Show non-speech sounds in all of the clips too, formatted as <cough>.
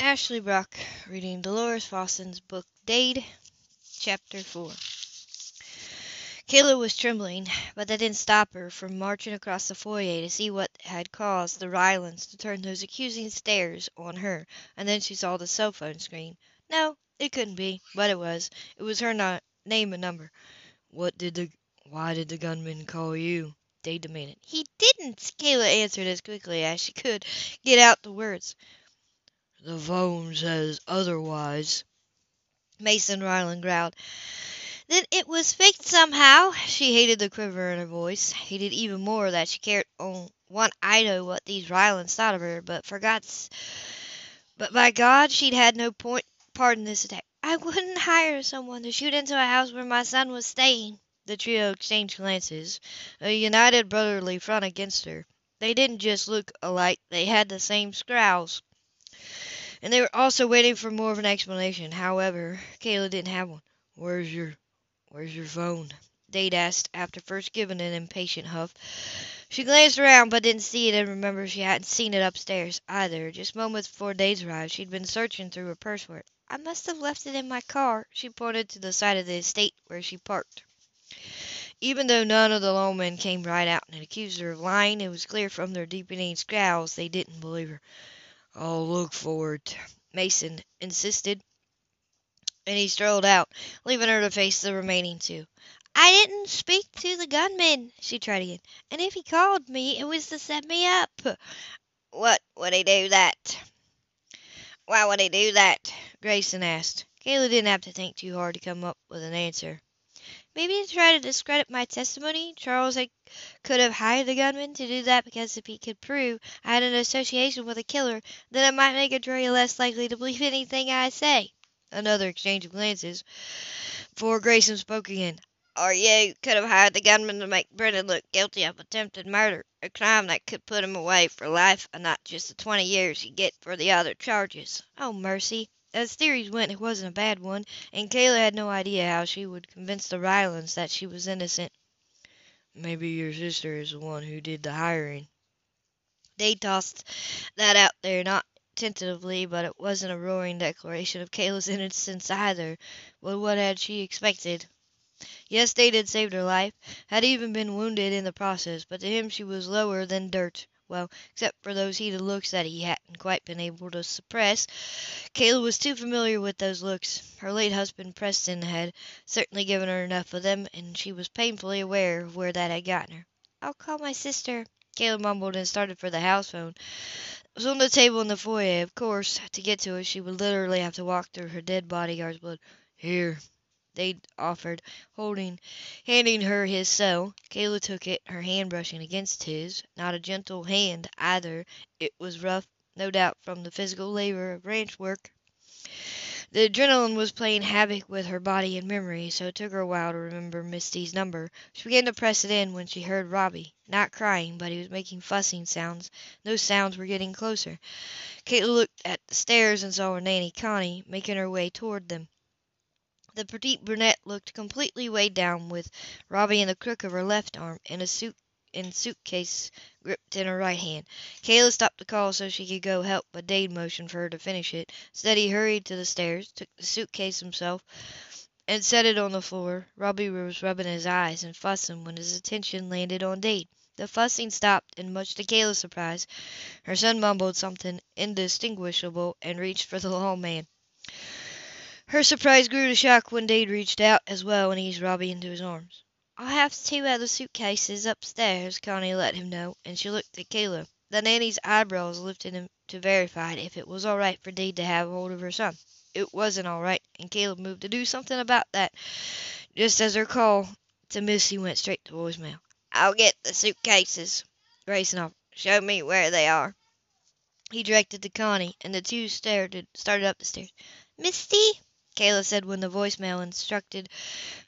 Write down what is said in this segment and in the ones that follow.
Ashley Brock reading Delores Fossen's book Dade, Chapter 4. Kayla was trembling, but that didn't stop her from marching across the foyer to see what had caused the Rylands to turn those accusing stares on her, and then she saw the cell phone screen. No, it couldn't be, but it was. It was her na- name and number. What did the why did the gunman call you? Dade demanded. He didn't, Kayla answered as quickly as she could get out the words. The phone says otherwise. Mason Ryland growled. Then it was faked somehow. She hated the quiver in her voice, hated even more that she cared on one iota what these Rylands thought of her, but forgot. But by God, she'd had no point part in this attack. I wouldn't hire someone to shoot into a house where my son was staying. The trio exchanged glances, a united brotherly front against her. They didn't just look alike, they had the same scowls. And they were also waiting for more of an explanation. However, Kayla didn't have one. Where's your Where's your phone? Dade asked, after first giving an impatient huff. She glanced around, but didn't see it, and remembered she hadn't seen it upstairs, either. Just moments before Dade's arrival, she'd been searching through her purse for it. I must have left it in my car. She pointed to the side of the estate where she parked. Even though none of the lawmen came right out and accused her of lying, it was clear from their deepening scowls they didn't believe her. I'll look for it, Mason insisted and he strolled out, leaving her to face the remaining two. I didn't speak to the gunman, she tried again. And if he called me, it was to set me up. What would he do that? Why would he do that? Grayson asked. Kayla didn't have to think too hard to come up with an answer. Maybe to try to discredit my testimony. Charles I could have hired the gunman to do that because if he could prove I had an association with a killer, then it might make a jury less likely to believe <laughs> anything I say. Another exchange of glances before Grayson spoke again. Or you could have hired the gunman to make Brennan look guilty of attempted murder, a crime that could put him away for life and not just the twenty years he'd get for the other charges. Oh, mercy. As theories went, it wasn't a bad one, and Kayla had no idea how she would convince the Rylands that she was innocent. Maybe your sister is the one who did the hiring. They tossed that out there, not tentatively, but it wasn't a roaring declaration of Kayla's <laughs> innocence either. But what had she expected? Yes, Dade had saved her life, had even been wounded in the process, but to him she was lower than dirt. Well, except for those heated looks that he hadn't quite been able to suppress. Kayla was too familiar with those looks. Her late husband, Preston, had certainly given her enough of them, and she was painfully aware of where that had gotten her. I'll call my sister, Kayla mumbled and started for the house phone It was on the table in the foyer. Of course, to get to it, she would literally have to walk through her dead bodyguard's blood. Here, Dade offered, holding, handing her his cell. Kayla took it, her hand brushing against his. Not a gentle hand, either. It was rough, no doubt, from the physical labor of ranch work. The adrenaline was playing havoc with her body and memory, so it took her a while to remember Misty's number. She began to press it in when she heard Robbie. Not crying, but he was making fussing sounds. Those sounds were getting closer. Kayla looked at the stairs and saw her nanny, Connie, making her way toward them. The petite brunette looked completely weighed down, with Robbie in the crook of her left arm, and a suit suitcase gripped in her right hand. Kayla stopped the call so she could go help, but Dade motioned for her to finish it. Instead, he hurried to the stairs, took the suitcase himself, and set it on the floor. Robbie was rubbing his eyes and fussing when his attention landed on Dade. The fussing stopped, and much to Kayla's surprise, her son mumbled something indistinguishable and reached for the <laughs> lawman. Her surprise grew to shock when Dade reached out as well and eased Robbie into his arms. I'll have two other suitcases upstairs, Connie let him know, and she looked at Kayla. The nanny's eyebrows lifted to verify if it was all right for Dade to have hold of her son. It wasn't all right, and Kayla moved to do something about that, just as her call to Misty went straight to voicemail. I'll get the suitcases, Grayson offered. Show me where they are. He directed to Connie, and the two started, started up the stairs. Misty, Kayla said when the voicemail instructed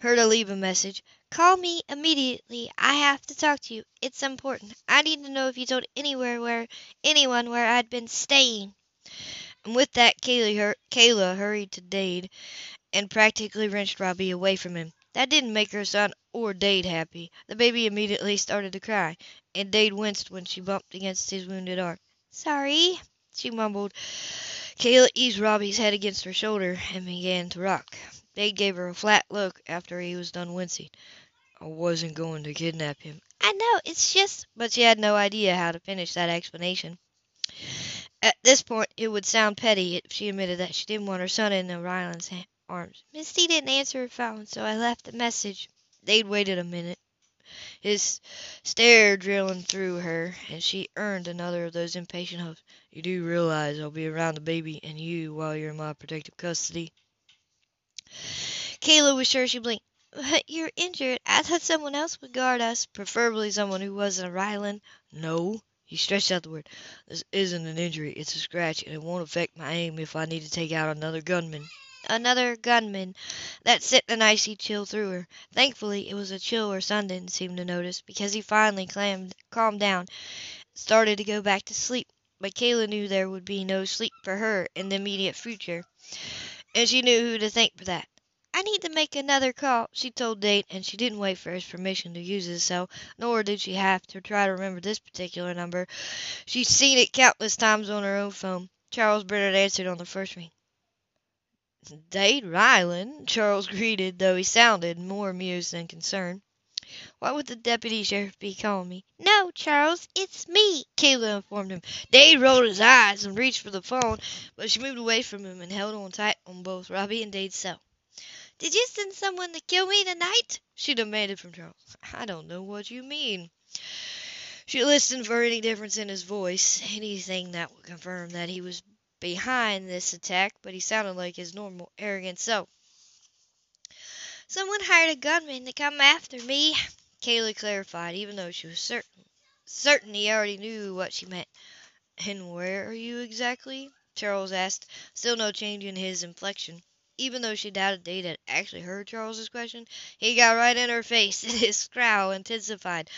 her to leave a message. Call me immediately. I have to talk to you. It's important. I need to know if you told anywhere where anyone where I'd been staying. And with that, Kayla, hur- Kayla hurried to Dade and practically wrenched Robbie away from him. That didn't make her son or Dade happy. The baby immediately started to cry, and Dade winced when she bumped against his wounded arm. Sorry, she mumbled. Kayla eased Robbie's head against her shoulder and began to rock. Dade gave her a flat look after he was done wincing. I wasn't going to kidnap him. I know, it's just... But she had no idea how to finish that explanation. At this point, it would sound petty if she admitted that she didn't want her son in Ryland's arms. Misty didn't answer her phone, so I left a message. They'd waited a minute, his stare drilling through her, and she earned another of those impatient huffs. You do realize I'll be around the baby and you while you're in my protective custody? Kayla was sure she blinked. But you're injured. I thought someone else would guard us, preferably someone who wasn't a Ryland. No, he stretched out the word. This isn't an injury, it's a scratch, and it won't affect my aim if I need to take out another gunman. Another gunman. That sent an icy chill through her. Thankfully, it was a chill her son didn't seem to notice, because he finally clammed, calmed down, started to go back to sleep. But Kayla knew there would be no sleep for her in the immediate future, and she knew who to thank for that. I need to make another call, she told Dade, and she didn't wait for his permission to use his cell, nor did she have to try to remember this particular number. She'd seen it countless times on her own phone. Charles Bernard answered on the first ring. Dade Ryland, Charles greeted, though he sounded more amused than concerned. What would the deputy sheriff be calling me? No, Charles, it's me, Kayla informed him. Dade rolled his eyes and reached for the phone, but she moved away from him and held on tight on both Robbie and Dade's cell. Did you send someone to kill me tonight? she demanded from Charles. I don't know what you mean. She listened for any difference in his voice, anything that would confirm that he was behind this attack, but he sounded like his normal, arrogant self. Someone hired a gunman to come after me, Kayla clarified, even though she was certain certain he already knew what she meant. And where are you exactly? Charles asked, still no change in his inflection. Even though she doubted Dade had actually heard Charles's question, he got right in her face, and <laughs> his scowl intensified,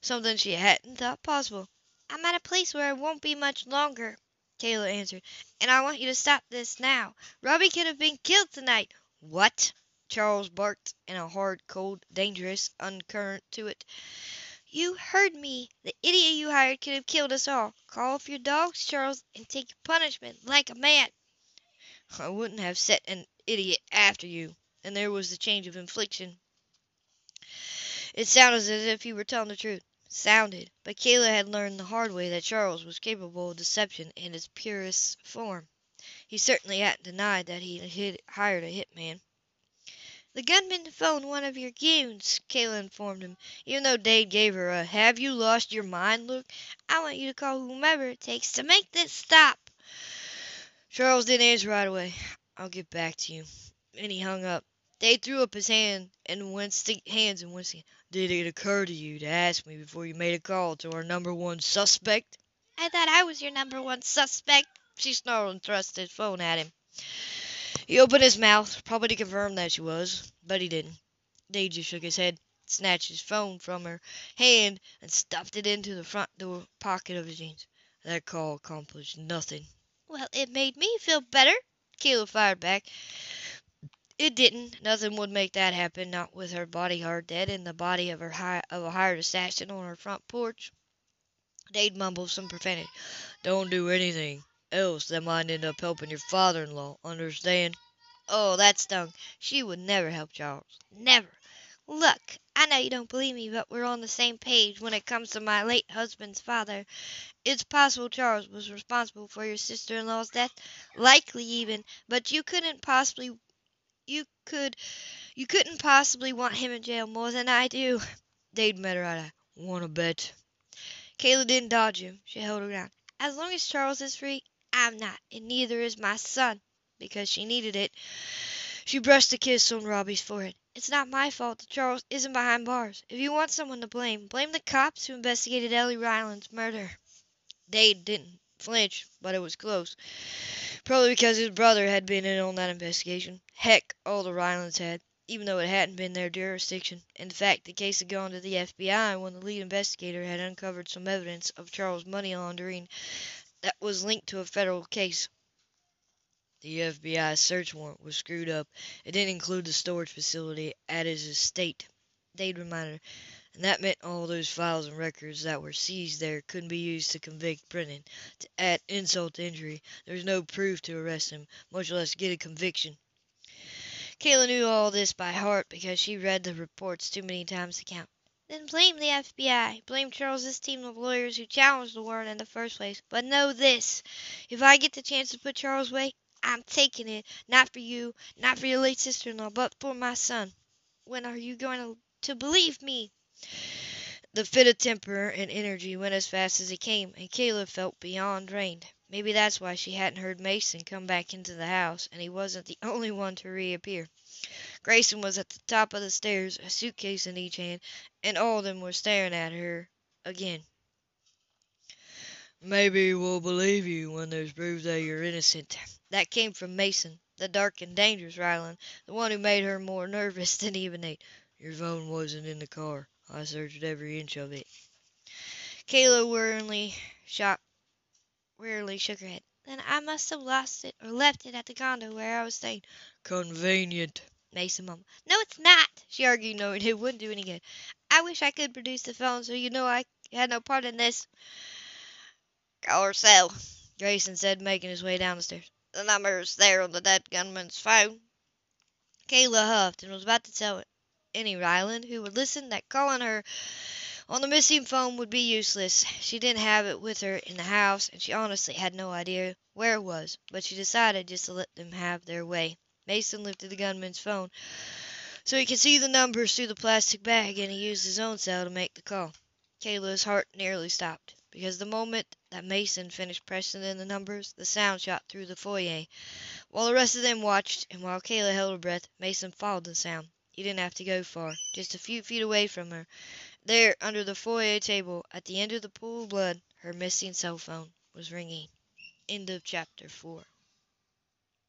something she hadn't thought possible. I'm at a place where I won't be much longer, Kayla answered, and I want you to stop this now. Robbie could have been killed tonight. What? Charles barked in a hard, cold, dangerous undercurrent to it. You heard me. The idiot you hired could have killed us all. Call off your dogs, Charles, and take your punishment like a man. I wouldn't have set an idiot after you. And there was the change of inflection. It sounded as if he were telling the truth. Sounded. But Kayla had learned the hard way that Charles was capable of deception in its purest form. He certainly hadn't denied that he had hired a hitman. The gunman phoned one of your goons, Kayla informed him, even though Dade gave her a have you lost your mind look. I want you to call whomever it takes to make this stop. Charles didn't answer right away. I'll get back to you. And he hung up. Dade threw up his hand and winced hands and winced. Did it occur to you to ask me before you made a call to our number one suspect? I thought I was your number one suspect. She snarled and thrust his phone at him. He opened his mouth, probably to confirm that she was, but he didn't. Just shook his head, snatched his phone from her hand, and stuffed it into the front door pocket of his jeans. That call accomplished nothing. Well, it made me feel better, Kayla fired back. It didn't. Nothing would make that happen, not with her body hard dead and the body of her hi- of a hired assassin on her front porch. Dade mumbled some profanity. Don't do anything else that might end up helping your father-in-law, understand? Oh, that stung. She would never help Charles. Never. Look, I know you don't believe me, but we're on the same page when it comes to my late husband's father. It's possible Charles was responsible for your sister-in-law's death, likely even, but you couldn't possibly you could you couldn't possibly want him in jail more than I do. Dade met her eye. Want to bet? Kayla didn't dodge him. She held her ground. As long as Charles is free, I'm not, and neither is my son. Because she needed it. She brushed a kiss on Robbie's forehead. It's not my fault that Charles isn't behind bars. If you want someone to blame, blame the cops who investigated Ellie Ryland's murder. Dade didn't flinch, but it was close. Probably because his brother had been in on that investigation. Heck, all the Rylands had, even though it hadn't been their jurisdiction. In fact, the case had gone to the FBI when the lead investigator had uncovered some evidence of Charles' money laundering that was linked to a federal case. The FBI search warrant was screwed up. It didn't include the storage facility at his estate. Dade reminded her. And that meant all those files and records that were seized there couldn't be used to convict Brennan. To add insult to injury, there was no proof to arrest him, much less get a conviction. Kayla knew all this by heart because she read the reports too many times to count. Then blame the FBI. Blame Charles's team of lawyers who challenged the warrant in the first place. But know this if I get the chance to put Charles away, I'm taking it. Not for you, not for your late sister in law, but for my son. When are you going to, to believe me? The fit of temper and energy went as fast as it came, and Kayla felt beyond drained. Maybe that's why she hadn't heard Mason come back into the house, and he wasn't the <laughs> only one to reappear. Grayson was at the top of the stairs, a suitcase in each hand, and all of them were staring at her again. Maybe we'll believe you when there's proof that you're innocent. That came from Mason, the dark and dangerous Ryland, the one who made her more nervous <laughs> than even Nate. Your phone wasn't in the car. I searched every inch of it. Kayla wearily shocked wearily shook her head. Then I must have lost it or left it at the condo where I was staying. Convenient, Mason mumbled. No, it's not, she argued, knowing it wouldn't do any good. I wish I could produce the phone so you know I had no part in this. Her cell, Grayson said, making his way down the stairs. The number's there on the dead gunman's phone. Kayla huffed and was about to tell any Ryland who would listen that calling her on the missing phone would be useless. She didn't have it with her in the house, and she honestly had no idea where it was, but she decided just to let them have their way. Mason lifted the gunman's phone so he could see the numbers through the plastic bag, and he used his own cell to make the call. Kayla's heart nearly stopped, because the moment that Mason finished pressing in the numbers, the sound shot through the foyer. While the rest of them watched, and while Kayla held her breath, Mason followed the sound. He didn't have to go far, just a few feet away from her, there, under the foyer table, at the end of the pool of blood, her missing cell phone was ringing. End of chapter 4.